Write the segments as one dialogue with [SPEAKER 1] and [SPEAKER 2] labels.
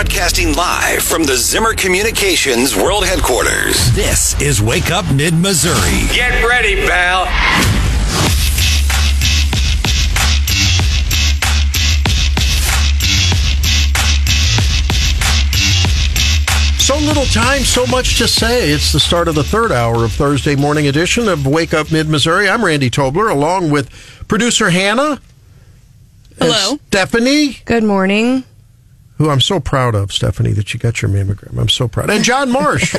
[SPEAKER 1] Broadcasting live from the Zimmer Communications World Headquarters. This is Wake Up Mid Missouri.
[SPEAKER 2] Get ready, pal.
[SPEAKER 3] So little time, so much to say. It's the start of the third hour of Thursday morning edition of Wake Up Mid Missouri. I'm Randy Tobler, along with producer Hannah.
[SPEAKER 4] Hello.
[SPEAKER 3] Stephanie,
[SPEAKER 5] Good morning.
[SPEAKER 3] Who I'm so proud of, Stephanie, that you got your mammogram. I'm so proud. And John Marsh.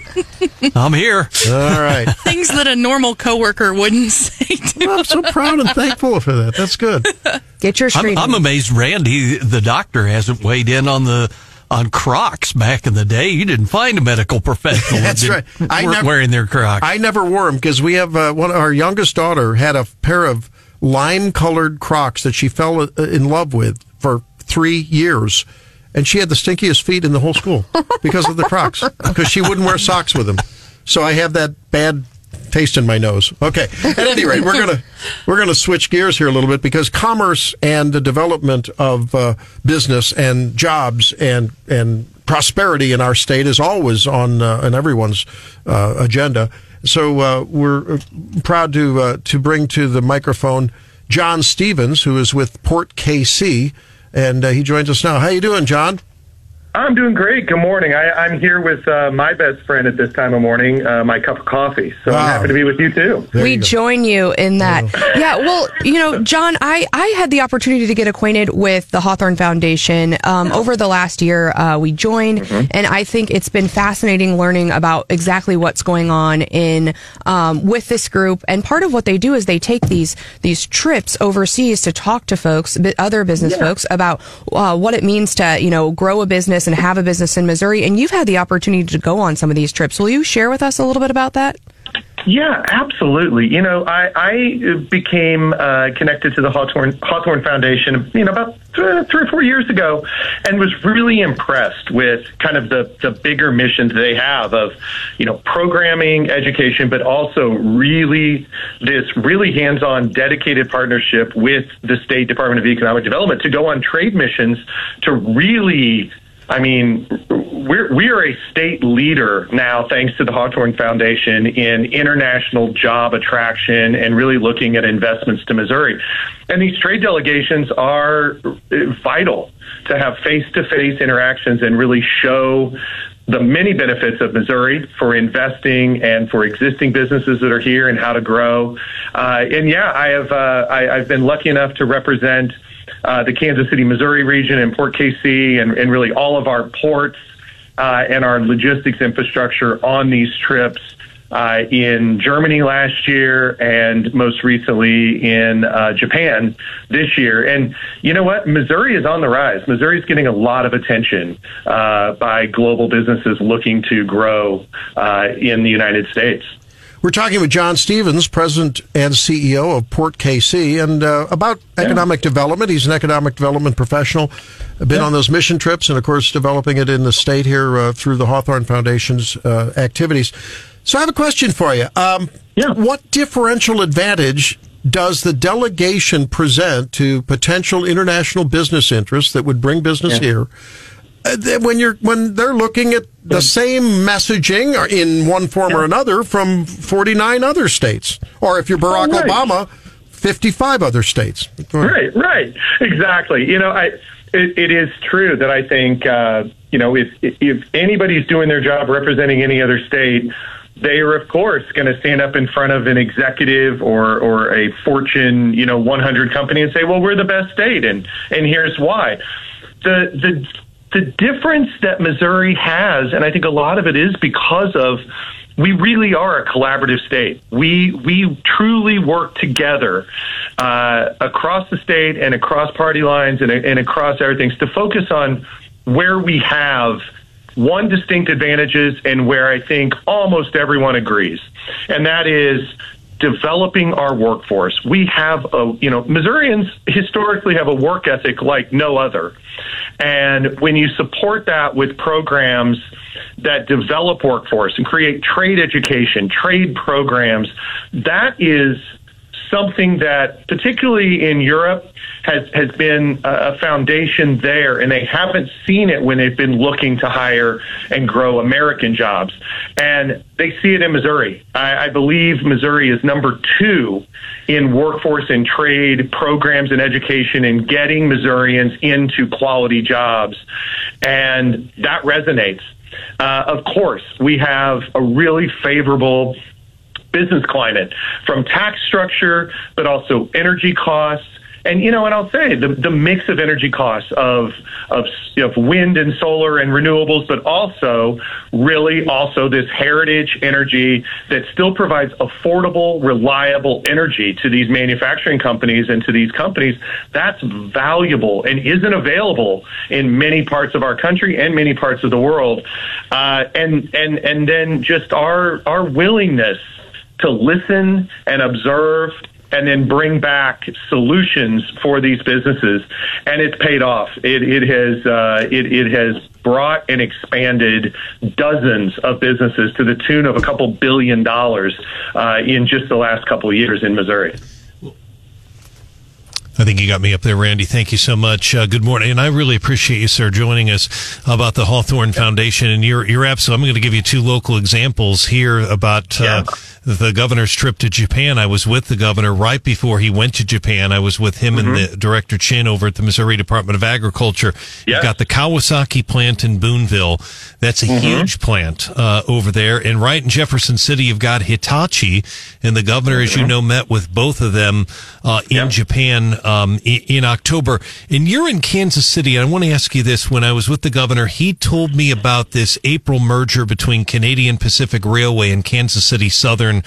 [SPEAKER 6] I'm here.
[SPEAKER 3] All right.
[SPEAKER 4] Things that a normal coworker wouldn't say to
[SPEAKER 3] Well, I'm so proud and thankful for that. That's good.
[SPEAKER 5] Get your
[SPEAKER 6] I'm. I'm amazed Randy, the doctor, hasn't weighed in on the on Crocs back in the day. You didn't find a medical professional
[SPEAKER 3] That's
[SPEAKER 6] that
[SPEAKER 3] right. I
[SPEAKER 6] weren't
[SPEAKER 3] never-
[SPEAKER 6] wearing their Crocs.
[SPEAKER 3] I never wore them because we have uh, one. Our youngest daughter had a pair of lime-colored Crocs that she fell uh, in love with for three years, and she had the stinkiest feet in the whole school because of the Crocs because she wouldn't wear socks with them. So I have that bad taste in my nose. Okay. At any rate, we're gonna we're gonna switch gears here a little bit because commerce and the development of uh, business and jobs and and prosperity in our state is always on uh, on everyone's uh, agenda. So uh, we're uh, proud to uh, to bring to the microphone Jon Stephens, who is with Port KC, and uh, he joins us now. How you doing, John?
[SPEAKER 7] I'm doing great. Good morning. I, I'm here with uh, my best friend at this time of morning, uh, my cup of coffee. So
[SPEAKER 3] Wow.
[SPEAKER 7] I'm happy to be with you too.
[SPEAKER 3] There
[SPEAKER 5] we
[SPEAKER 3] you
[SPEAKER 5] join you in that. Yeah, well, you know, John, I, I had the opportunity to get acquainted with the Hawthorn Foundation um, over the last year. Uh, we joined, and I think it's been fascinating learning about exactly what's going on in um, with this group. And part of what they do is they take these these trips overseas to talk to folks, other business folks, about uh, what it means to you know grow a business and have a business in Missouri. And you've had the opportunity to go on some of these trips. Will you share with us a little bit about that?
[SPEAKER 7] Yeah, absolutely. You know, I, I became uh, connected to the Hawthorn, Hawthorn Foundation, you know, about th- three or four years ago, and was really impressed with kind of the, the bigger missions they have of, you know, programming, education, but also really this really hands-on, dedicated partnership with the State Department of Economic Development to go on trade missions to really I mean, we're we are a state leader now, thanks to the Hawthorn Foundation, in international job attraction and really looking at investments to Missouri. And these trade delegations are vital to have face-to-face interactions and really show the many benefits of Missouri for investing and for existing businesses that are here and how to grow. Uh, and yeah, I have uh, I, I've been lucky enough to represent uh, the Kansas City, Missouri region and Port KC and, and really all of our ports uh, and our logistics infrastructure on these trips uh, in Germany last year and most recently in uh, Japan this year. And you know what? Missouri is on the rise. Missouri is getting a lot of attention uh, by global businesses looking to grow uh, in the United States.
[SPEAKER 3] We're talking with Jon Stephens, President and CEO of Port KC, and uh, about economic development. He's an economic development professional, been on those mission trips, and of course, developing it in the state here uh, through the Hawthorn Foundation's uh, activities. So, I have a question for you. Um,
[SPEAKER 7] Yeah.
[SPEAKER 3] What differential advantage does the delegation present to potential international business interests that would bring business here? Uh, when you're when they're looking at the same messaging in one form or another from 49 other states, or if you're Barack
[SPEAKER 7] Oh, right.
[SPEAKER 3] Obama, 55 other states.
[SPEAKER 7] Right, right, exactly. You know, I it, it is true that I think uh, you know if if anybody's doing their job representing any other state, they are of course going to stand up in front of an executive or or a Fortune you know 100 company and say, well, we're the best state, and and here's why. The the the difference that Missouri has, and I think a lot of it is because of we really are a collaborative state. We we truly work together uh, across the state and across party lines and, and across everything to focus on where we have one distinct advantages and where I think almost everyone agrees, and that is developing our workforce. We have a, you know, Missourians historically have a work ethic like no other. And when you support that with programs that develop workforce and create trade education, trade programs, that is something that, particularly in Europe, has has been a foundation there, and they haven't seen it when they've been looking to hire and grow American jobs, and they see it in Missouri. I, I believe Missouri is number two in workforce and trade programs and education, and getting Missourians into quality jobs, and that resonates. Uh, of course, we have a really favorable business climate from tax structure, but also energy costs. And you know, and I'll say the the mix of energy costs of of of wind and solar and renewables, but also really also this heritage energy that still provides affordable, reliable energy to these manufacturing companies and to these companies. That's valuable and isn't available in many parts of our country and many parts of the world. Uh, and and and then just our our willingness to listen and observe and then bring back solutions for these businesses, and it's paid off. It, it has uh, it, it has brought and expanded dozens of businesses to the tune of a couple billion dollars uh, in just the last couple of years in Missouri.
[SPEAKER 2] I think you got me up there, Randy. Thank you so much. Uh, good morning, and I really appreciate you, sir, joining us about the Hawthorn Foundation. And you're you're absolutely. I'm going to give you two local examples here about uh,
[SPEAKER 7] Yeah.
[SPEAKER 2] the governor's trip to Japan. I was with the governor right before he went to Japan. I was with him and the director Chinn over at the Missouri Department of Agriculture.
[SPEAKER 7] Yeah.
[SPEAKER 2] You've got the Kawasaki plant in Boonville. That's a huge plant uh, over there. And right in Jefferson City, you've got Hitachi, and the governor, as you know, met with both of them uh, in
[SPEAKER 7] Yeah.
[SPEAKER 2] Japan um, in, October. And you're in Kansas City. I want to ask you this. When I was with the governor, he told me about this April merger between Canadian Pacific Railway and Kansas City Southern,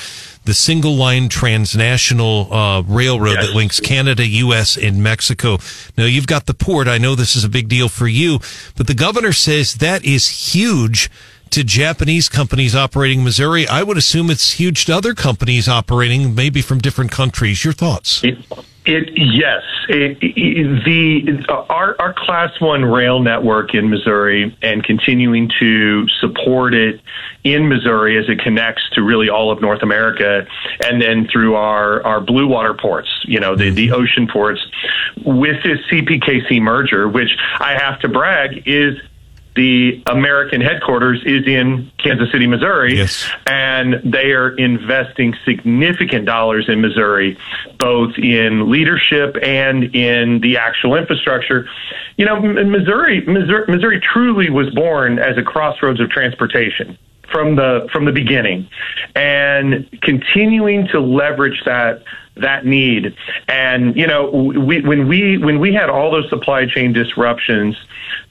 [SPEAKER 2] the single line transnational uh, railroad
[SPEAKER 7] Yes.
[SPEAKER 2] that links Canada, U.S., and Mexico. Now, you've got the port. I know this is a big deal for you, but the governor says that is huge to Japanese companies operating in Missouri. I would assume it's huge to other companies operating maybe from different countries. Your thoughts?
[SPEAKER 7] It, it yes, it, it, the our our class one rail network in Missouri and continuing to support it in Missouri as it connects to really all of North America, and then through our our blue water ports, you know, the the ocean ports, with this CPKC merger, which I have to brag is the American headquarters is in Kansas City, Missouri,
[SPEAKER 2] Yes.
[SPEAKER 7] and they are investing significant dollars in Missouri, both in leadership and in the actual infrastructure. You know, Missouri, Missouri, Missouri truly was born as a crossroads of transportation from the from the beginning, and continuing to leverage that that need. And you know, we when we when we had all those supply chain disruptions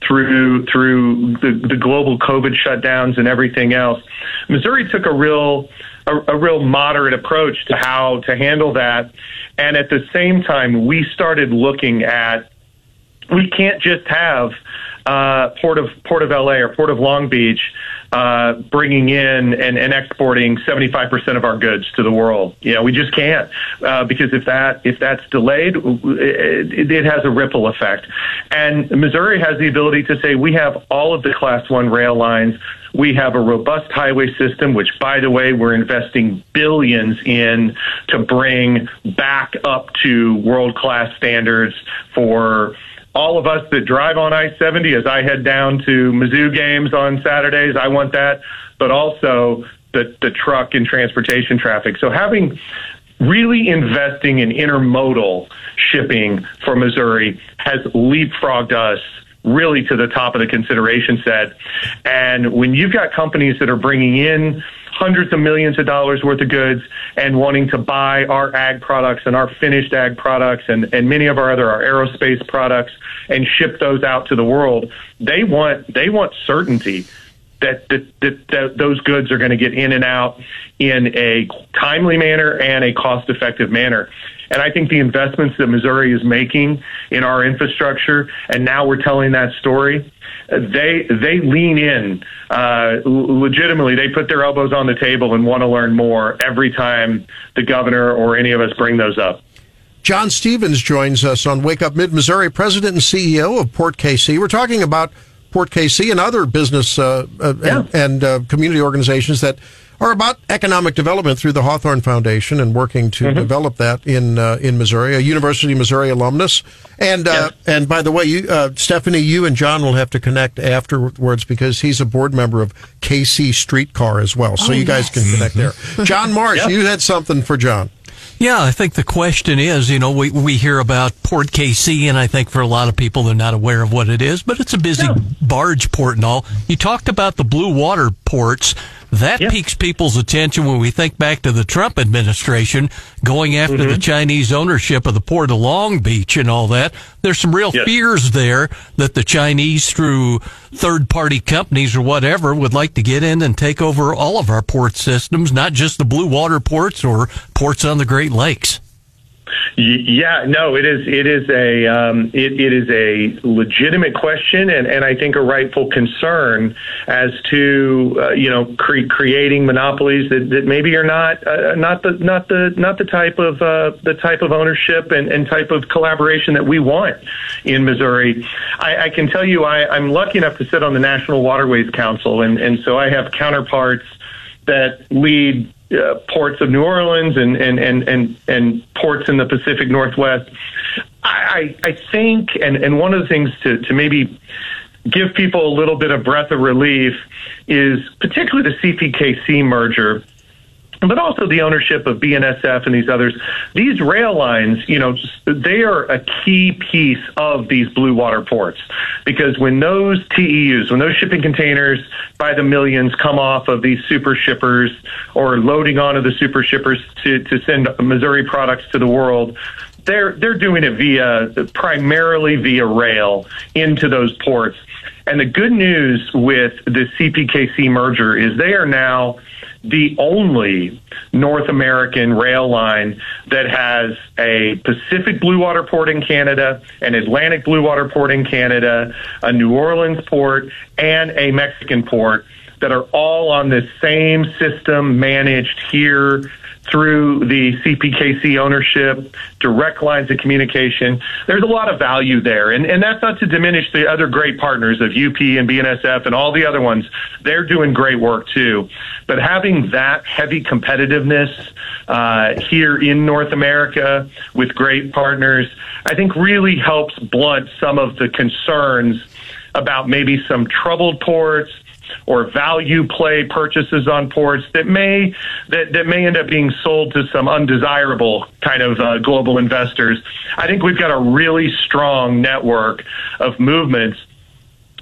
[SPEAKER 7] through through the, the global COVID shutdowns and everything else, Missouri took a real a, a real moderate approach to how to handle that. And at the same time, we started looking at we can't just have uh, Port of Port of LA or Port of Long Beach uh, bringing in and, and exporting 75% of our goods to the world. You know, we just can't uh, because if that if that's delayed, it, it has a ripple effect. And Missouri has the ability to say we have all of the Class One rail lines. We have a robust highway system, which, by the way, we're investing billions in to bring back up to world class standards for all of us that drive on I 70 as I head down to Mizzou games on Saturdays. I want that, but also the, the truck and transportation traffic. So having really investing in intermodal shipping for Missouri has leapfrogged us really to the top of the consideration set. And when you've got companies that are bringing in hundreds of millions of dollars worth of goods and wanting to buy our ag products and our finished ag products and, and many of our other our aerospace products and ship those out to the world, they want they want certainty that, that, that, that those goods are going to get in and out in a timely manner and a cost effective manner. And I think the investments that Missouri is making in our infrastructure, and now we're telling that story, they they lean in uh, legitimately. They put their elbows on the table and want to learn more every time the governor or any of us bring those up.
[SPEAKER 3] Jon Stephens joins us on Wake Up Mid Missouri, President and CEO of Port KC. We're talking about Port KC and other business uh, uh,
[SPEAKER 7] Yeah.
[SPEAKER 3] and, and uh, community organizations that are about economic development through the Hawthorn Foundation and working to develop that in uh, in Missouri. A University of Missouri alumnus, and uh, and by the way, you uh, Stephanie, you and John will have to connect afterwards because he's a board member of KC Streetcar as well. So
[SPEAKER 5] Oh,
[SPEAKER 3] you guys can connect there. John Marsh, you had something for John.
[SPEAKER 6] Yeah, I think the question is, you know, we, we hear about Port KC, and I think for a lot of people, they're not aware of what it is, but it's a busy barge port and all. You talked about the blue water ports. That
[SPEAKER 7] Yeah.
[SPEAKER 6] piques people's attention when we think back to the Trump administration going after
[SPEAKER 7] Mm-hmm.
[SPEAKER 6] the Chinese ownership of the port of Long Beach and all that. There's some real
[SPEAKER 7] Yes.
[SPEAKER 6] fears there that the Chinese, through third party companies or whatever, would like to get in and take over all of our port systems, not just the blue water ports or ports on the Great Lakes.
[SPEAKER 7] Yeah, no, it is. It is a. Um, it, it is a legitimate question, and, and I think a rightful concern as to uh, you know cre- creating monopolies that, that maybe are not uh, not the not the not the type of uh, the type of ownership and, and type of collaboration that we want in Missouri. I, I can tell you, I, I'm lucky enough to sit on the National Waterways Council, and, and so I have counterparts that lead uh, ports of New Orleans and, and, and, and, and ports in the Pacific Northwest. I, I think, and, and one of the things to, to maybe give people a little bit of breath of relief is particularly the CPKC merger but also the ownership of BNSF and these others. These rail lines, you know, they are a key piece of these blue water ports because when those TEUs, when those shipping containers by the millions come off of these super shippers or loading onto the super shippers to, to send Missouri products to the world, they're they're doing it via primarily via rail into those ports. And the good news with the CPKC merger is they are now the only North American rail line that has a Pacific blue water port in Canada, an Atlantic blue water port in Canada, a New Orleans port, and a Mexican port that are all on this same system managed here through the CPKC ownership, direct lines of communication. There's a lot of value there. And, and that's not to diminish the other great partners of UP and BNSF and all the other ones. They're doing great work too. But having that heavy competitiveness uh, here in North America with great partners, I think really helps blunt some of the concerns about maybe some troubled ports or value play purchases on ports that may that, that may end up being sold to some undesirable kind of uh, global investors. I think we've got a really strong network of movements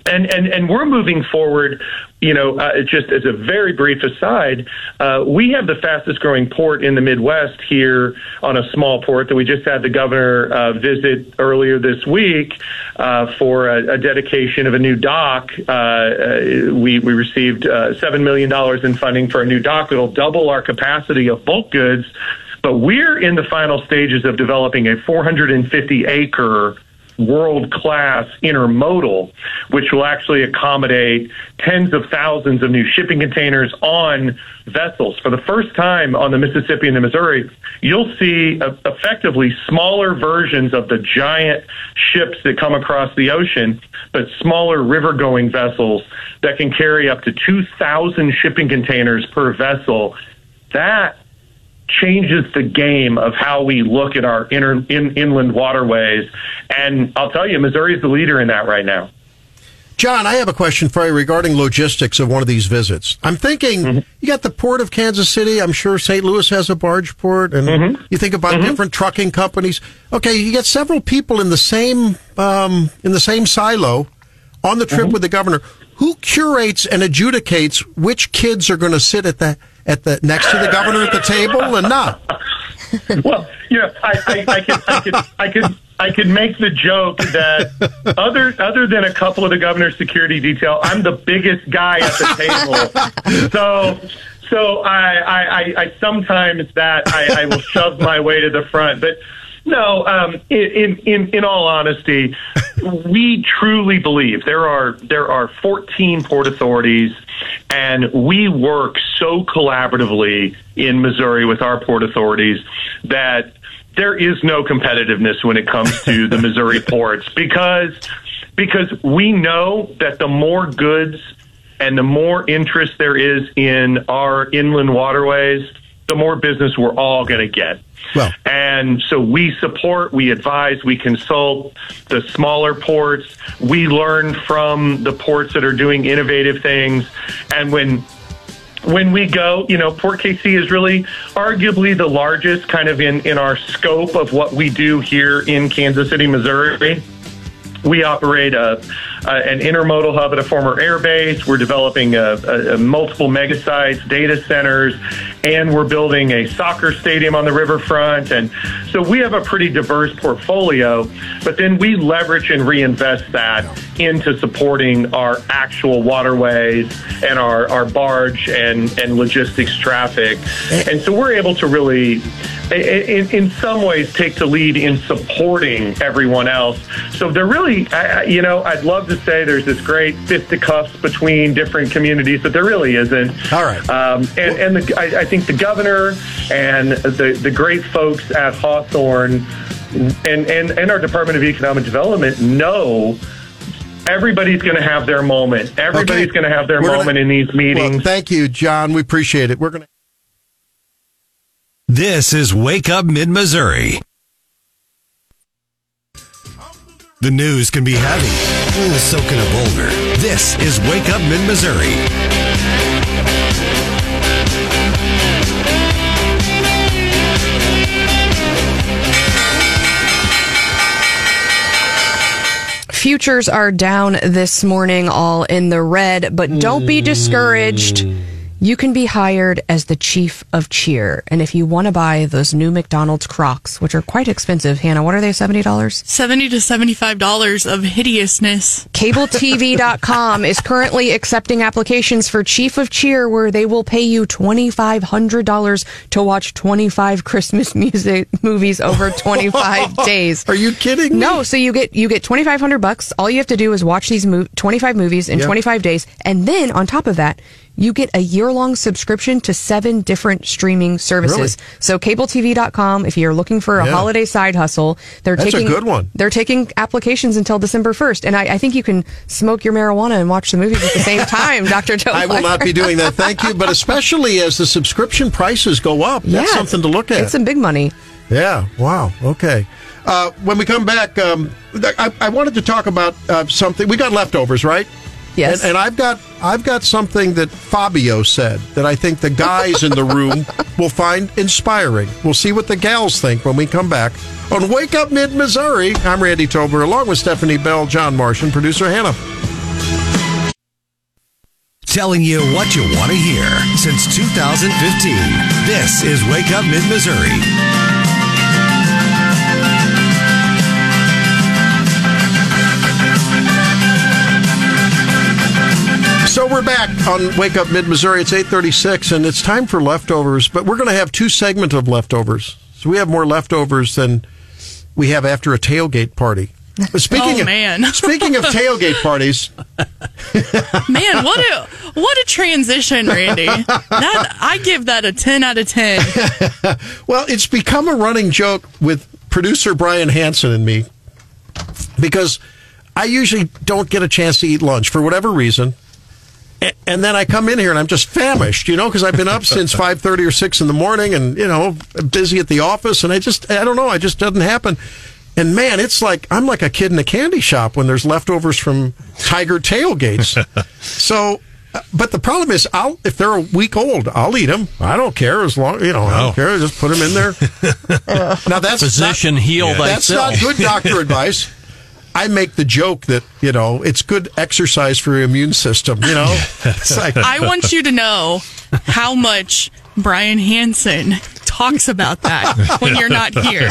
[SPEAKER 7] and and and we're moving forward. You know, uh, just as a very brief aside, uh, we have the fastest growing port in the Midwest here on a small port that we just had the governor uh, visit earlier this week uh, for a, a dedication of a new dock. Uh, uh, we we received uh, seven million dollars in funding for a new dock that'll double our capacity of bulk goods. But we're in the final stages of developing a 450 acre world class intermodal, which will actually accommodate tens of thousands of new shipping containers on vessels. For the first time on the Mississippi and the Missouri, you'll see uh, effectively smaller versions of the giant ships that come across the ocean, but smaller river going vessels that can carry up to 2,000 shipping containers per vessel. That changes the game of how we look at our inner, in, inland waterways. And I'll tell you, Missouri is the leader in that right now.
[SPEAKER 3] John, I have a question for you regarding logistics of one of these visits. I'm thinking mm-hmm. you got the port of Kansas City. I'm sure St. Louis has a barge port, and mm-hmm. you think about mm-hmm. different trucking companies. Okay, you get several people in the same um, in the same silo on the trip with the governor. Who curates and adjudicates which kids are going to sit at the at the next to the governor at the table and not?
[SPEAKER 7] well, you know, I, I, I could, I could, I could, I could make the joke that other, other than a couple of the governor's security detail, I'm the biggest guy at the table. So, so I, I, I, sometimes that I, I will shove my way to the front, but. No, um, in, in in all honesty, we truly believe there are there are 14 port authorities, and we work so collaboratively in Missouri with our port authorities that there is no competitiveness when it comes to the Missouri ports because because we know that the more goods and the more interest there is in our inland waterways, the more business we're all going to get.
[SPEAKER 3] Well-
[SPEAKER 7] and so we support, we advise, we consult the smaller ports. We learn from the ports that are doing innovative things. And when when we go, you know, Port KC is really arguably the largest kind of in, in our scope of what we do here in Kansas City, Missouri. We operate a, a, an intermodal hub at a former air base. We're developing a, a, a multiple mega sites, data centers, and we're building a soccer stadium on the riverfront. And so we have a pretty diverse portfolio, but then we leverage and reinvest that into supporting our actual waterways and our, our barge and, and logistics traffic. And so we're able to really, in, in some ways, take the lead in supporting everyone else. So they're really, I, you know, I'd love to say there's this great fisticuffs between different communities, but there really isn't.
[SPEAKER 3] All right.
[SPEAKER 7] Um, and and the, I, I think the governor and the, the great folks at Hawthorn and, and, and our Department of Economic Development know everybody's going to have their moment. Everybody's
[SPEAKER 3] Okay.
[SPEAKER 7] going to have their
[SPEAKER 3] We're gonna-
[SPEAKER 7] moment in these
[SPEAKER 3] Well,
[SPEAKER 7] meetings.
[SPEAKER 3] thank you, John. We appreciate it. We're going to.
[SPEAKER 1] This is Wake Up Mid Missouri. The news can be heavy. Ooh, so can a boulder. This is Wake Up Mid Missouri.
[SPEAKER 5] Futures are down this morning, all in the red, but don't be discouraged. You can be hired as the chief of cheer. And if you want to buy those new McDonald's Crocs, which are quite expensive, Hannah, what are they, $70?
[SPEAKER 4] 70 to $75 of hideousness.
[SPEAKER 5] CableTV.com is currently accepting applications for Chief of Cheer, where they will pay you $2,500 to watch 25 Christmas music movies over 25 days.
[SPEAKER 3] Are you kidding? me?
[SPEAKER 5] No, so you get you get 2500 bucks. All you have to do is watch these mov- 25 movies in
[SPEAKER 3] Yep.
[SPEAKER 5] 25 days and then on top of that, you get a year-long subscription to seven different streaming services.
[SPEAKER 3] Really?
[SPEAKER 5] So cabletv.com if you're looking for a
[SPEAKER 3] Yeah.
[SPEAKER 5] holiday side hustle, they're
[SPEAKER 3] That's a
[SPEAKER 5] taking
[SPEAKER 3] good one.
[SPEAKER 5] They're taking applications until December 1st and I, I think you can smoke your marijuana and watch the movies at the same time, Dr. Joe.
[SPEAKER 3] I will not be doing that. Thank you. But especially as the subscription prices go up, that's
[SPEAKER 5] Yeah,
[SPEAKER 3] something to look at.
[SPEAKER 5] It's some big money.
[SPEAKER 3] Yeah. Wow. Okay. Uh, when we come back, um, I, I wanted to talk about uh, something. We got leftovers, right?
[SPEAKER 5] Yes.
[SPEAKER 3] And, and I've got I've got something that Fabio said that I think the guys in the room will find inspiring. We'll see what the gals think when we come back on Wake Up Mid Missouri. I'm Randy Tobler, along with Stephanie Bell, John Marsh, and producer Hannah.
[SPEAKER 1] Telling you what you want to hear since 2015. This is Wake Up Mid Missouri.
[SPEAKER 3] On Wake Up Mid Missouri. It's 836 and it's time for leftovers, but we're going to have two segments of leftovers. So we have more leftovers than we have after a tailgate party. Speaking
[SPEAKER 4] Oh,
[SPEAKER 3] of,
[SPEAKER 4] man.
[SPEAKER 3] speaking of tailgate parties,
[SPEAKER 4] Man, what a what a transition, Randy. That I give that a 10 out of 10.
[SPEAKER 3] well, it's become a running joke with producer Brian Hansen and me because I usually don't get a chance to eat lunch for whatever reason. A- And then I come in here and I'm just famished, you know, because I've been up since 5:30 or 6 in the morning and, you know, busy at the office and I just I don't know, it just doesn't happen. And man, it's like I'm like a kid in a candy shop when there's leftovers from Tiger tailgates. so uh, but the problem is, I'll if they're a week old, I'll eat them. I don't care as long you know. I
[SPEAKER 2] Oh.
[SPEAKER 3] don't care. Just put them in there. now that's
[SPEAKER 6] Physician,
[SPEAKER 3] not,
[SPEAKER 6] heal
[SPEAKER 3] That's
[SPEAKER 6] thyself.
[SPEAKER 3] not good doctor advice. I make the joke that you know it's good exercise for your immune system. You know, it's like
[SPEAKER 4] I want you to know how much Brian Hansen talks about that when you're not here.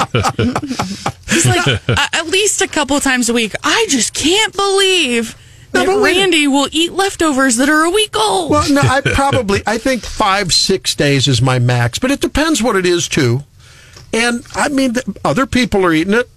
[SPEAKER 4] He's like, "A- at least a couple times a week, I just can't believe
[SPEAKER 3] No,
[SPEAKER 4] that
[SPEAKER 3] but
[SPEAKER 4] Randy will eat leftovers that are a week old.
[SPEAKER 3] Well, no, I probably I think five six days is my max, but it depends what it is too. And I mean, other people are eating it.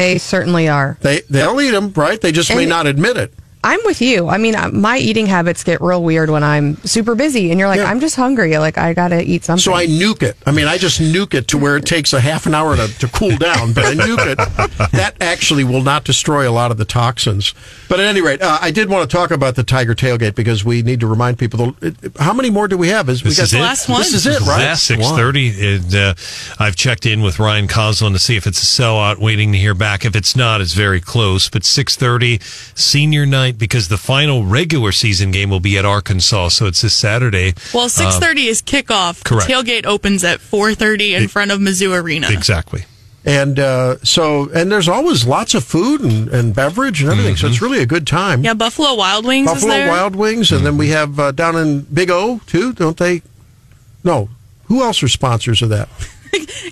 [SPEAKER 5] They certainly are.
[SPEAKER 3] They they'll eat them, right? They just may not admit it.
[SPEAKER 5] I'm with you. I mean, uh, my eating habits get real weird when I'm super busy, and you're like,
[SPEAKER 3] Yeah.
[SPEAKER 5] I'm just hungry. Like I gotta eat something.
[SPEAKER 3] So I nuke it. I mean, I just nuke it to where it takes a half an hour to, to cool down, but I nuke it. That actually will not destroy a lot of the toxins. But at any rate, uh, I did want to talk about the Tiger Tailgate because we need to remind people. The, it, how many more do we have? Is we
[SPEAKER 2] This
[SPEAKER 3] got
[SPEAKER 2] is it.
[SPEAKER 4] last one.
[SPEAKER 3] This is it, right?
[SPEAKER 2] Last six thirty. And uh, I've checked in with Ryan Coslin to see if it's a sellout. Waiting to hear back. If it's not, it's very close. But six thirty, senior night, because the final regular season game will be at Arkansas, so it's this Saturday.
[SPEAKER 4] Well, six thirty is kickoff.
[SPEAKER 2] correct.
[SPEAKER 4] Tailgate opens at four thirty in front of Mizzou Arena.
[SPEAKER 2] Exactly.
[SPEAKER 3] And uh, so, and there's always lots of food and, and beverage and everything. So it's really a good time.
[SPEAKER 4] Yeah, Buffalo Wild Wings
[SPEAKER 3] Buffalo
[SPEAKER 4] is there.
[SPEAKER 3] Wild Wings, and then we have uh, down in Big O too, don't they? No, who else are sponsors of that?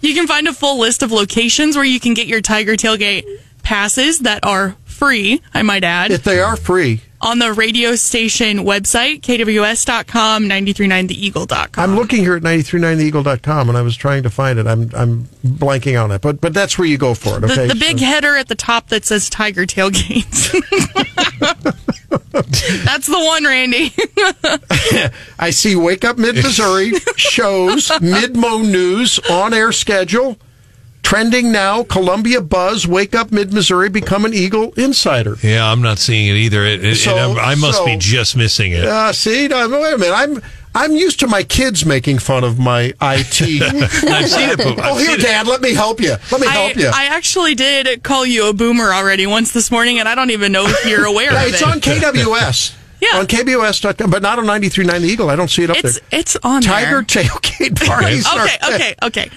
[SPEAKER 4] You can find a full list of locations where you can get your Tiger Tailgate passes that are free, I might add,
[SPEAKER 3] If they are free,
[SPEAKER 4] on the radio station website, kws.com, 939theeagle.com.
[SPEAKER 3] I'm looking here at 939theeagle.com and I was trying to find it. I'm I'm blanking on it, but but that's where you go for it.
[SPEAKER 4] the,
[SPEAKER 3] Okay,
[SPEAKER 4] the big
[SPEAKER 3] So-
[SPEAKER 4] header at the top that says Tiger Tailgates. That's the one, Randy.
[SPEAKER 3] I see Wake Up Mid Missouri shows Midmo News on air schedule. Trending now, Columbia Buzz, Wake Up Mid Missouri, become an Eagle insider.
[SPEAKER 2] Yeah, I'm not seeing it either. It, it-
[SPEAKER 3] So-
[SPEAKER 2] and I'm- must
[SPEAKER 3] so-
[SPEAKER 2] be just missing it.
[SPEAKER 3] Uh, see, no, wait a minute. I'm I'm used to my kids making fun of my IT.
[SPEAKER 2] I've seen it. But
[SPEAKER 3] oh,
[SPEAKER 2] I've
[SPEAKER 3] here,
[SPEAKER 2] seen it.
[SPEAKER 3] Dad, let me help you. Let me
[SPEAKER 4] I,
[SPEAKER 3] help you.
[SPEAKER 4] I actually did call you a boomer already once this morning, and I don't even know if you're aware
[SPEAKER 3] Yeah,
[SPEAKER 4] of
[SPEAKER 3] it's
[SPEAKER 4] it.
[SPEAKER 3] on KWS.
[SPEAKER 4] Yeah.
[SPEAKER 3] On KBOS.com, but not on 93.9 The Eagle. I don't see it up
[SPEAKER 4] It's
[SPEAKER 3] there.
[SPEAKER 4] it's on
[SPEAKER 3] Tiger
[SPEAKER 4] there.
[SPEAKER 3] tailgate parties. are-
[SPEAKER 4] Okay, okay,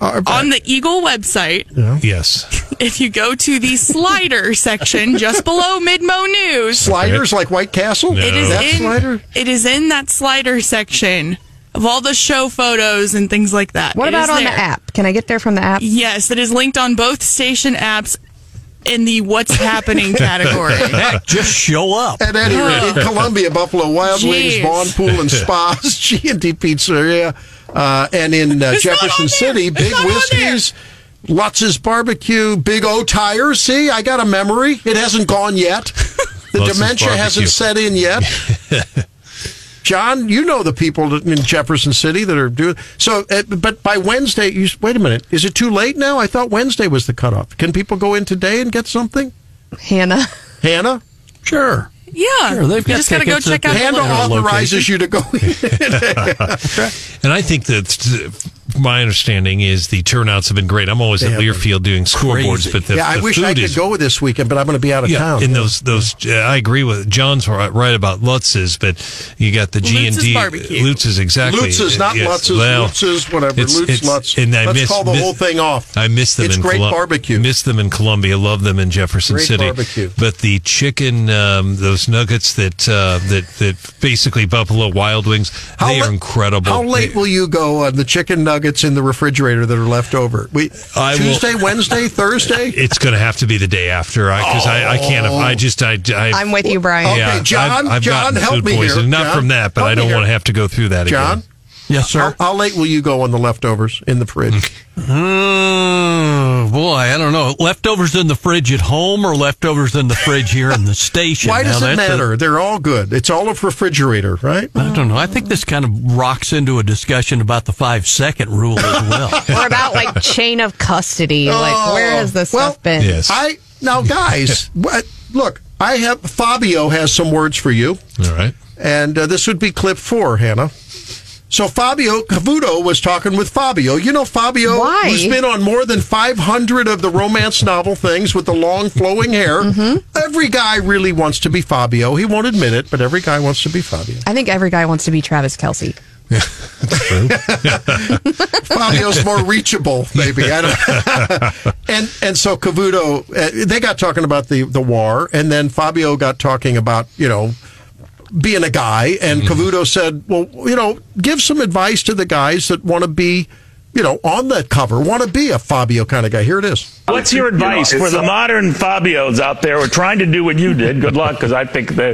[SPEAKER 4] okay. On the Eagle website,
[SPEAKER 2] Yes.
[SPEAKER 4] if you go to the slider section just below Midmo News,
[SPEAKER 3] Sliders like White Castle?
[SPEAKER 2] No.
[SPEAKER 4] it is
[SPEAKER 3] That
[SPEAKER 4] in
[SPEAKER 3] slider?
[SPEAKER 4] it is in that slider section of all the show photos and things like that.
[SPEAKER 5] what
[SPEAKER 4] It
[SPEAKER 5] about on
[SPEAKER 4] there.
[SPEAKER 5] the app? Can I get there from the app?
[SPEAKER 4] Yes, it is linked on both station apps in the what's happening category.
[SPEAKER 6] Heck, just show up.
[SPEAKER 3] At any rate, in Columbia, Buffalo Wild Wings,
[SPEAKER 4] Jeez.
[SPEAKER 3] Vaughn Pool and Spas, G&D Pizzeria, uh, and in uh, Jefferson. City,
[SPEAKER 4] It's
[SPEAKER 3] Big
[SPEAKER 4] not on there.
[SPEAKER 3] Whiskies, Lutz's Barbecue, Big O Tires. See, I got a memory. It hasn't gone yet. The
[SPEAKER 2] Lutz's
[SPEAKER 3] dementia hasn't set in yet. John, you know the people in Jefferson City that are doing so. Uh, but by Wednesday, you, wait a minute. Is it too late now? I thought Wednesday was the cutoff. Can people go in today and get something?
[SPEAKER 5] Hannah.
[SPEAKER 3] Hannah,
[SPEAKER 6] Sure.
[SPEAKER 4] Yeah,
[SPEAKER 6] Sure, they've
[SPEAKER 4] you
[SPEAKER 6] got
[SPEAKER 4] just gotta go check out
[SPEAKER 6] the-
[SPEAKER 4] the
[SPEAKER 3] Hannah
[SPEAKER 6] Hannah
[SPEAKER 4] location.
[SPEAKER 3] authorizes you to go in.
[SPEAKER 2] And I think that my understanding is the turnouts have been great. I'm always
[SPEAKER 3] They
[SPEAKER 2] at. Learfield doing scoreboards, but the,
[SPEAKER 3] yeah, I
[SPEAKER 2] the
[SPEAKER 3] wish
[SPEAKER 2] food
[SPEAKER 3] I could
[SPEAKER 2] is,
[SPEAKER 3] go this weekend, but I'm going to be out of
[SPEAKER 2] Yeah,
[SPEAKER 3] town.
[SPEAKER 2] and those those uh, I agree with John's right right about Lutz's, but you got the G and D
[SPEAKER 4] barbecue.
[SPEAKER 2] Lutz's exactly.
[SPEAKER 3] Lutz's, not
[SPEAKER 2] Yes,
[SPEAKER 3] Lutz's,
[SPEAKER 2] well,
[SPEAKER 3] Lutz's, whatever.
[SPEAKER 2] it's-
[SPEAKER 3] Lutz,
[SPEAKER 2] it's-
[SPEAKER 3] Lutz.
[SPEAKER 2] and I
[SPEAKER 3] Let's
[SPEAKER 2] miss-
[SPEAKER 3] call the
[SPEAKER 2] miss-
[SPEAKER 3] whole thing off.
[SPEAKER 2] I miss them
[SPEAKER 3] It's
[SPEAKER 2] in
[SPEAKER 3] great
[SPEAKER 2] Colum-
[SPEAKER 3] barbecue.
[SPEAKER 2] Miss them in Columbia. Love them in Jefferson
[SPEAKER 3] Great
[SPEAKER 2] City.
[SPEAKER 3] barbecue.
[SPEAKER 2] But the chicken, um, those nuggets that uh, that that basically Buffalo Wild Wings, they
[SPEAKER 3] la-
[SPEAKER 2] are incredible.
[SPEAKER 3] How late
[SPEAKER 2] They-
[SPEAKER 3] will you go on the chicken nuggets in the refrigerator that are left over? We
[SPEAKER 2] I will-
[SPEAKER 3] Tuesday, Wednesday, Thursday.
[SPEAKER 2] It's going to have to be the day after, because I, I, can't. I just I, I
[SPEAKER 5] I'm with you, Brian.
[SPEAKER 3] Okay,
[SPEAKER 2] yeah,
[SPEAKER 3] John,
[SPEAKER 2] I've, I've
[SPEAKER 3] John, help
[SPEAKER 2] food
[SPEAKER 3] me here.
[SPEAKER 2] Not
[SPEAKER 3] John,
[SPEAKER 2] from that, but I don't want to have to go through that
[SPEAKER 3] John,
[SPEAKER 2] again.
[SPEAKER 6] Yes, sir.
[SPEAKER 3] how late will you go on the leftovers in the fridge?
[SPEAKER 6] Uh, boy, I don't know. Leftovers in the fridge at home or leftovers in the fridge here in the station?
[SPEAKER 3] Why does
[SPEAKER 6] Now,
[SPEAKER 3] it
[SPEAKER 6] that's a-
[SPEAKER 3] matter? They're all good. It's all a refrigerator, right?
[SPEAKER 6] I don't know. I think this kind of rocks into a discussion about the five second rule as well.
[SPEAKER 5] Or about like chain of custody. like where has this
[SPEAKER 3] Oh, well,
[SPEAKER 5] stuff been?
[SPEAKER 2] Yes.
[SPEAKER 3] I now, guys, what, look. I have Fabio has some words for you.
[SPEAKER 2] All right.
[SPEAKER 3] And uh, this would be clip four, Hannah. So Fabio Cavuto was talking with Fabio. You know Fabio,
[SPEAKER 5] Why?
[SPEAKER 3] who's been on more than 500 of the romance novel things with the long flowing hair. Every guy really wants to be Fabio. He won't admit it, but every guy wants to be Fabio.
[SPEAKER 5] I think every guy wants to be Travis Kelce.
[SPEAKER 3] Fabio's more reachable, maybe. I don't. and and so Cavuto, uh, they got talking about the the war, and then Fabio got talking about you know being a guy, and mm-hmm. Cavuto said, well, you know, give some advice to the guys that want to be. You know, on the cover, want to be a Fabio kind of guy. Here it is.
[SPEAKER 8] What's your advice for the modern Fabios out there who are trying to do what you did? Good luck, because I think the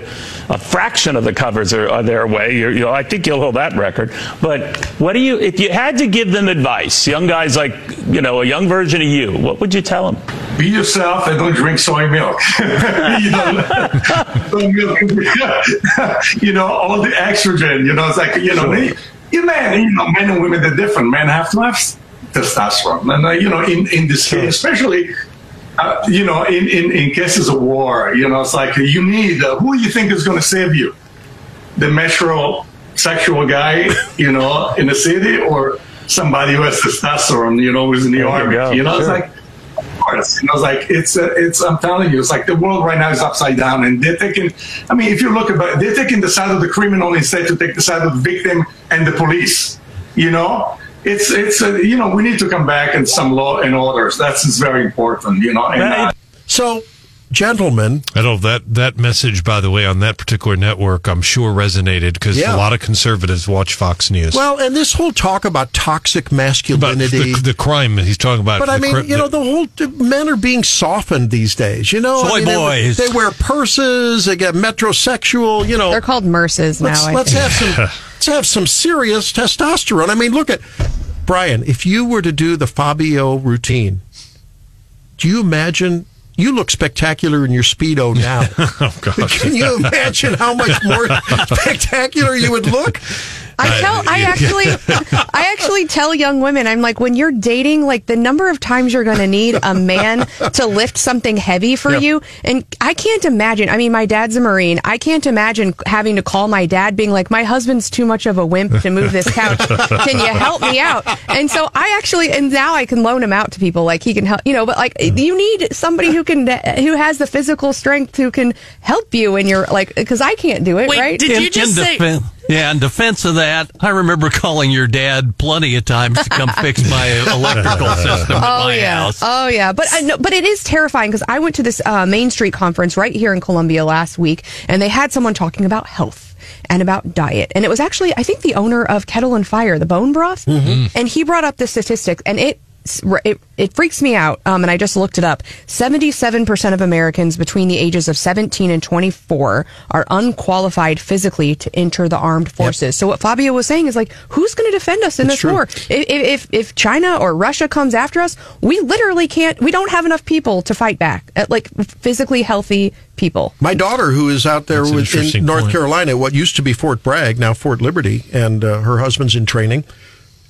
[SPEAKER 8] a fraction of the covers are, are their way. You're, you know, I think you'll hold that record. But what do you, if you had to give them advice, young guys like you know a young version of you, what would you tell them?
[SPEAKER 9] be yourself and don't drink soy milk. you know, you know, all the estrogen, you know, it's like, you know, they, you man, you know, men and women, they're different. Men have to have testosterone. And, uh, you know, in, in this case, especially, uh, you know, in, in, in cases of war, you know, it's like you need, uh, who do you think is going to save you? The metrosexual guy, you know, in the city or somebody who has testosterone, you know, who's in the
[SPEAKER 8] There
[SPEAKER 9] army?
[SPEAKER 8] go,
[SPEAKER 9] You know, it's like, course, you know, it's like it's uh, it's. I'm telling you, it's like the world right now is upside down, and they're taking. I mean, if you look about, they're taking the side of the criminal instead to take the side of the victim and the police. You know, it's it's uh, you know we need to come back and some law and orders. That's is very important. You know, and uh,
[SPEAKER 3] So, gentlemen,
[SPEAKER 2] I know that that message, by the way, on that particular network, I'm sure resonated because
[SPEAKER 3] Yeah.
[SPEAKER 2] a lot of conservatives watch Fox News.
[SPEAKER 3] well, and this whole talk about toxic
[SPEAKER 2] about
[SPEAKER 3] masculinity.
[SPEAKER 2] the, the crime he's talking about.
[SPEAKER 3] But I mean,
[SPEAKER 2] cri-
[SPEAKER 3] you know, the whole men are being softened these days. You know, I mean, they-
[SPEAKER 6] boys.
[SPEAKER 3] They, wear purses. They get metrosexual. You know,
[SPEAKER 5] They're called merces now.
[SPEAKER 3] let's
[SPEAKER 5] I
[SPEAKER 3] let's
[SPEAKER 5] think.
[SPEAKER 3] have some let's have some serious testosterone. I mean, look at Brian. If you were to do the Fabio routine, do you imagine? You look spectacular in your speedo now.
[SPEAKER 2] oh gosh.
[SPEAKER 3] Can you imagine how much more spectacular you would look?
[SPEAKER 5] I tell I actually I actually tell young women I'm like when you're dating like the number of times you're going to need a man to lift something heavy for
[SPEAKER 3] Yeah.
[SPEAKER 5] you and I can't imagine I mean my dad's a marine I can't imagine having to call my dad being like my husband's too much of a wimp to move this couch can you help me out and so I actually and now I can loan him out to people like he can help you know but like you need somebody who can who has the physical strength who can help you when you're like because I can't do it
[SPEAKER 4] Wait,
[SPEAKER 5] right
[SPEAKER 4] did you just say?
[SPEAKER 6] defen- yeah, in defense of that, I remember calling your dad plenty of times to come fix my electrical system at
[SPEAKER 5] Oh
[SPEAKER 6] my
[SPEAKER 5] yeah,
[SPEAKER 6] house.
[SPEAKER 5] oh yeah. But I know, but it is terrifying because I went to this uh, Main Street conference right here in Columbia last week, and they had someone talking about health and about diet, and it was actually I think the owner of Kettle and Fire, the bone broth, and he brought up the statistic, and it. It, it freaks me out, um, and I just looked it up. 77% of Americans between the ages of 17 and 24 are unqualified physically to enter the armed forces. So what Fabio was saying is like, who's going to defend us in
[SPEAKER 3] It's
[SPEAKER 5] this
[SPEAKER 3] true.
[SPEAKER 5] war? If, if if China or Russia comes after us, we literally can't. We don't have enough people to fight back. uh, Like physically healthy people.
[SPEAKER 3] My daughter, who is out there with, in North
[SPEAKER 2] point.
[SPEAKER 3] Carolina, what used to be Fort Bragg, now Fort Liberty, and uh, her husband's in training.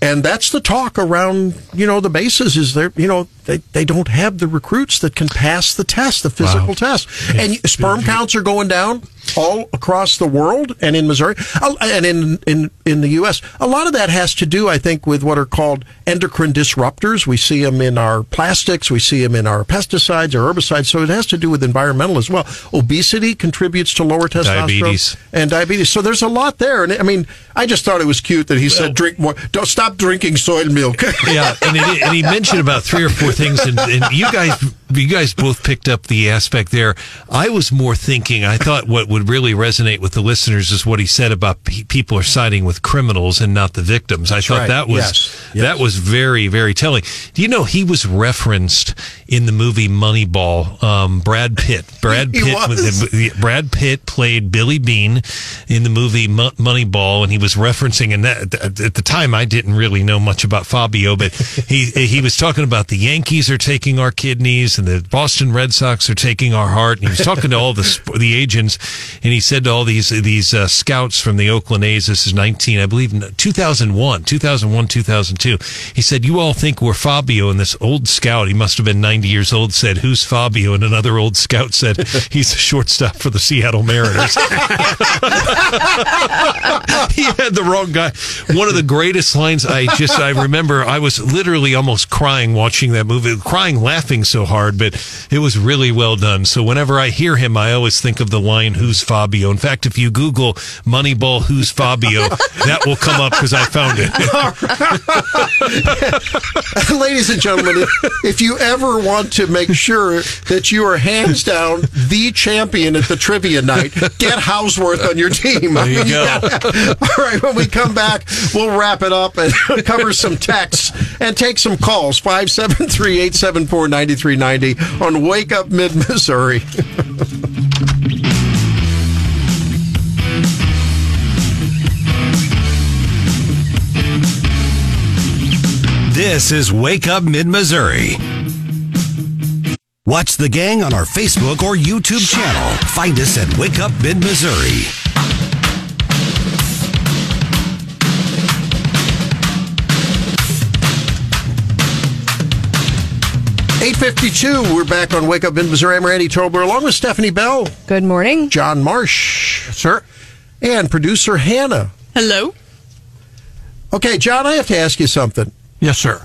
[SPEAKER 3] And that's the talk around, you know, the bases is there, you know, they, they don't have the recruits that can pass the test, the physical
[SPEAKER 2] Wow.
[SPEAKER 3] test. And sperm counts are going down all across the world and in Missouri uh, and in, in, in the U.S. A lot of that has to do, I think, with what are called endocrine disruptors. We see them in our plastics. We see them in our pesticides, or herbicides. So it has to do with environmental as well. Obesity contributes to lower testosterone
[SPEAKER 2] Diabetes.
[SPEAKER 3] and diabetes. So there's a lot there. And I mean, I just thought it was cute that he said, drink more. Don't stop drinking soy milk.
[SPEAKER 2] yeah, and, he, and he mentioned about three or four things, and, and you guys, you guys both picked up the aspect there. I was more thinking. I thought what would really resonate with the listeners is what he said about pe- people are siding with criminals and not the victims. I thought
[SPEAKER 3] right.
[SPEAKER 2] that was
[SPEAKER 3] Yes. Yes.
[SPEAKER 2] that was very very telling. Do you know he was referenced in the movie Moneyball? Um, Brad Pitt. Brad Pitt.
[SPEAKER 3] was.
[SPEAKER 2] Brad Pitt played Billy Beane in the movie Mo- Moneyball, and he was referencing. And that, at the time, I didn't really know much about Fabio, but he he was talking about the Yankees are taking our kidneys, and the Boston Red Sox are taking our heart. And he was talking to all the the agents, and he said to all these these uh, scouts from the Oakland A's, this is nineteen, I believe, 2001, 2001, 2002. He said, "You all think we're Fabio," and this old scout, he must have been ninety years old, said, "Who's Fabio?" And another old scout said, "He's a shortstop for the Seattle Mariners." he had the wrong guy. One of the greatest lines I just I remember. I was literally almost crying watching that movie, crying, laughing so hard, but it was really well done. So whenever I hear him, I always think of the line "Who's Fabio?" In fact, if you Google Moneyball, "Who's Fabio?" that will come up because I found it.
[SPEAKER 3] Ladies and gentlemen, if, if you ever want to make sure that you are hands down the champion at the trivia night, get Houseworth on your team.
[SPEAKER 6] There you go.
[SPEAKER 3] All right, when we come back, we'll wrap it up and cover some texts and take some calls. 573 874 9390 on Wake Up Mid Missouri.
[SPEAKER 1] This is Wake Up Mid Missouri. Watch the gang on our Facebook or YouTube channel. Find us at Wake Up Mid Missouri.
[SPEAKER 3] Eight fifty-two. We're back on Wake Up in Missouri. I'm Randy Tobler, along with Stephanie Bell,
[SPEAKER 5] Good morning.
[SPEAKER 3] John Marsh,
[SPEAKER 6] Sir?
[SPEAKER 3] and producer Hannah.
[SPEAKER 4] Hello.
[SPEAKER 3] Okay, John, I have to ask you something.
[SPEAKER 6] Yes, sir.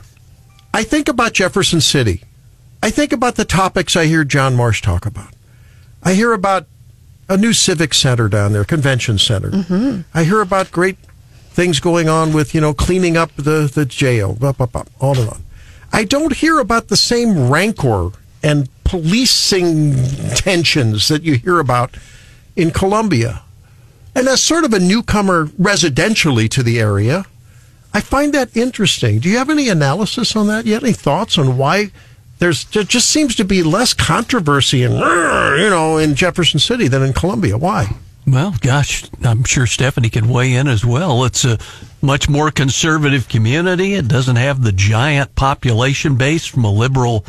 [SPEAKER 3] I think about Jefferson City. I think about the topics I hear John Marsh talk about. I hear about a new civic center down there, convention center. Mm-hmm. I hear about great things going on with, you know, cleaning up the, the jail, up, up, up, on and on. I don't hear about the same rancor and policing tensions that you hear about in Columbia. And as sort of a newcomer residentially to the area, I find that interesting. Do you have any analysis on that yet? Any thoughts on why there's there just seems to be less controversy in you know in Jefferson City than in Columbia? Why?
[SPEAKER 6] Well, gosh, I'm sure Stephanie can weigh in as well. It's a much more conservative community. It doesn't have the giant population base from a liberal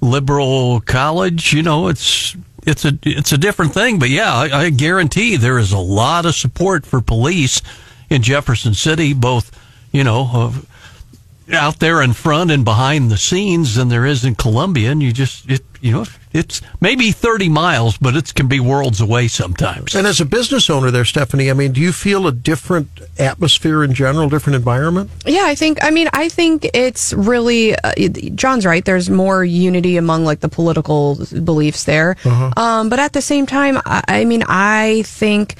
[SPEAKER 6] liberal college. You know, it's it's a it's a different thing. But yeah, I, I guarantee there is a lot of support for police in Jefferson City, both you know. Uh, out there in front and behind the scenes than there is in Columbia, and you just it you know it's maybe thirty miles, but it can be worlds away sometimes.
[SPEAKER 3] And as a business owner there, Stephanie, I mean, do you feel a different atmosphere in general, different environment?
[SPEAKER 5] Yeah, I think. I mean, I think it's really. Uh, John's right. There's more unity among like the political beliefs there, um, but at the same time, I, I mean, I think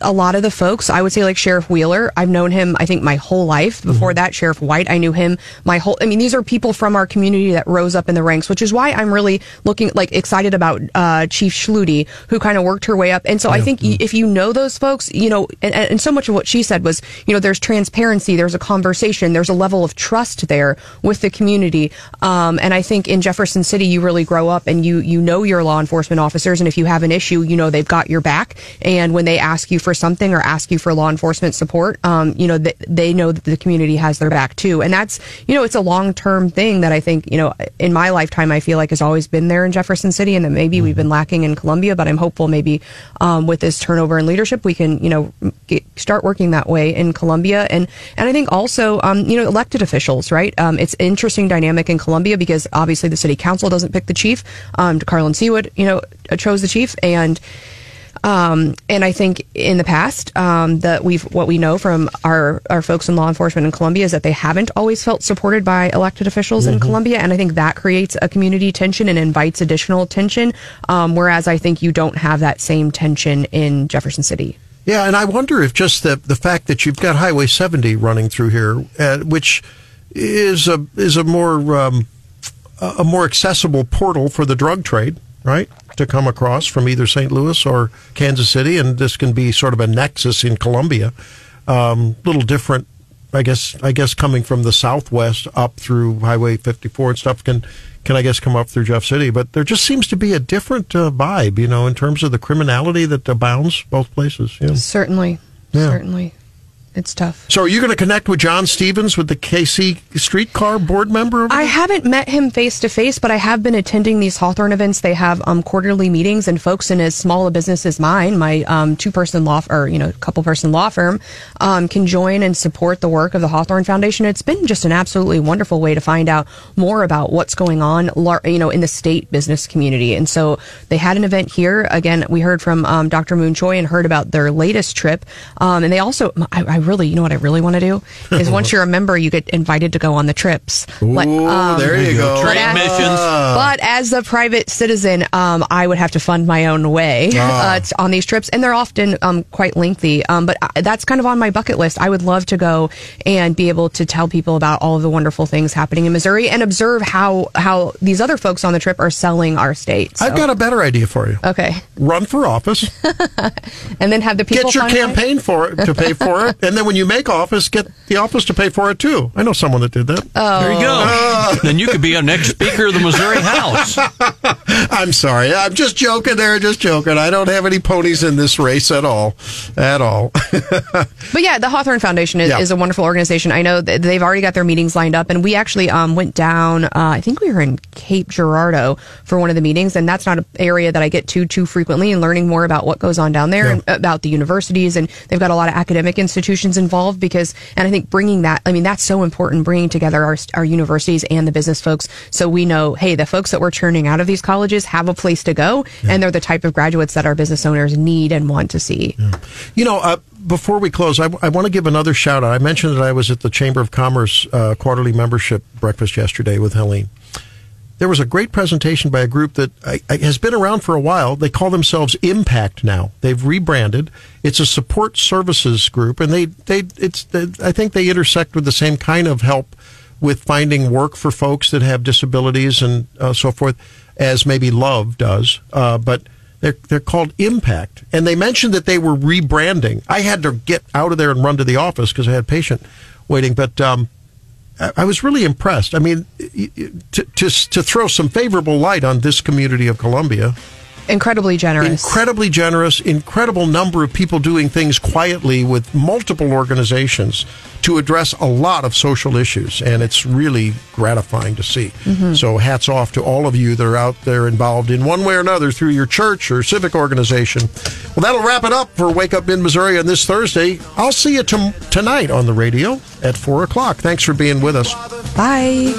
[SPEAKER 5] a lot of the folks, I would say like Sheriff Wheeler, I've known him, I think, my whole life. Before that, Sheriff White, I knew him my whole, I mean, these are people from our community that rose up in the ranks, which is why I'm really looking, like, excited about uh, Chief Schlude, who kind of worked her way up. And so I think y if you know those folks, you know, and, and so much of what she said was, you know, there's transparency, there's a conversation, there's a level of trust there with the community. Um, and I think in Jefferson City, you really grow up and you, you know your law enforcement officers. And if you have an issue, you know, they've got your back. And when they ask you for something or ask you for law enforcement support, um, you know, th- they know that the community has their back too. And that's, you know, it's a long term thing that I think, you know, in my lifetime, I feel like has always been there in Jefferson City and that maybe we've been lacking in Columbia, but I'm hopeful maybe um, with this turnover in leadership, we can, you know, get, start working that way in Columbia. And, and I think also, um, you know, elected officials, right? Um, it's interesting dynamic in Columbia because obviously the city council doesn't pick the chief. Um, Carlin Seewood, you know, chose the chief and, um, and I think in the past, um, that we've what we know from our our folks in law enforcement in Columbia is that they haven't always felt supported by elected officials in Columbia, and I think that creates a community tension and invites additional tension. Um, whereas I think you don't have that same tension in Jefferson City.
[SPEAKER 3] Yeah, and I wonder if just the the fact that you've got Highway 70 running through here, uh, which is a is a more um, a more accessible portal for the drug trade, right? To come across from either St. Louis or Kansas City, and this can be sort of a nexus in Columbia. Um, little different, I guess. I guess coming from the southwest up through Highway 54 and stuff can can I guess come up through Jeff City, but there just seems to be a different uh, vibe, you know, in terms of the criminality that abounds both places. Yeah.
[SPEAKER 5] Certainly,
[SPEAKER 3] Yeah.
[SPEAKER 5] certainly, it's tough.
[SPEAKER 3] So are you going to connect with Jon Stephens with the KC Streetcar board member?
[SPEAKER 5] I haven't met him face to face, but I have been attending these Hawthorn events. They have um, quarterly meetings, and folks in as small a business as mine, my um, two person law or you know couple person law firm, um, can join and support the work of the Hawthorn Foundation. It's been just an absolutely wonderful way to find out more about what's going on, you know, in the state business community. And so they had an event here. Again, we heard from um, Dr. Mun Choi and heard about their latest trip. Um, and they also, I, I really, you know what I really want to do is once you're a member, you get invited to go on the trips. Like,
[SPEAKER 3] Ooh,
[SPEAKER 5] um,
[SPEAKER 3] there you go.
[SPEAKER 5] but
[SPEAKER 6] Trade
[SPEAKER 5] as,
[SPEAKER 6] missions.
[SPEAKER 5] but as a private citizen, um, I would have to fund my own way
[SPEAKER 3] Ah.
[SPEAKER 5] uh, t- on these trips, and they're often um, quite lengthy. Um, but I, that's kind of on my bucket list. I would love to go and be able to tell people about all of the wonderful things happening in Missouri and observe how how these other folks on the trip are selling our state. So-
[SPEAKER 3] I've got a better idea for you.
[SPEAKER 5] okay,
[SPEAKER 3] Run for office,
[SPEAKER 5] and then have the people
[SPEAKER 3] get your
[SPEAKER 5] fund my-
[SPEAKER 3] campaign for it to pay for it, And then when you make office, get the office to pay for it too. I know someone that did that.
[SPEAKER 6] There you go. then you could be a next speaker of the Missouri House.
[SPEAKER 3] I'm sorry. I'm just joking there, just joking. I don't have any ponies in this race at all. At all.
[SPEAKER 5] But yeah, the Hawthorn Foundation is,
[SPEAKER 3] Yeah.
[SPEAKER 5] is a wonderful organization. I know that they've already got their meetings lined up, and we actually um, went down. Uh, I think we were in Cape Girardeau for one of the meetings, and that's not an area that I get to too frequently. And learning more about what goes on down there,
[SPEAKER 3] Yeah.
[SPEAKER 5] and about the universities, and they've got a lot of academic institutions involved. Because, and I think bringing that, I mean, that's so important, bringing together our our universities and the business folks, so we know, hey, the folks that we're churning out of these colleges have a place to go, and they're the type of graduates that our business owners need and want to see.
[SPEAKER 3] You know, uh, before we close, I, want to give another shout out. I mentioned that I was at the Chamber of Commerce uh, quarterly membership breakfast yesterday with Helene. There was a great presentation by a group that has been around for a while. They call themselves Impact now. They've rebranded. It's a support services group, and they they it's I think they intersect with the same kind of help with finding work for folks that have disabilities and uh, so forth as maybe Love does. Uh, but they're they're called Impact, and they mentioned that they were rebranding. I had to get out of there and run to the office because I had a patient waiting, but. Um, I was really impressed. I mean, to, to to throw some favorable light on this community of Columbia,
[SPEAKER 5] Incredibly generous.
[SPEAKER 3] incredibly generous, incredible number of people doing things quietly with multiple organizations to address a lot of social issues, and it's really gratifying to see. Mm-hmm. So, hats off to all of you that are out there involved in one way or another through your church or civic organization. Well, that'll wrap it up for Wake Up in Missouri on this Thursday. I'll see you tom- tonight on the radio at four o'clock. Thanks for being with us.
[SPEAKER 5] Bye.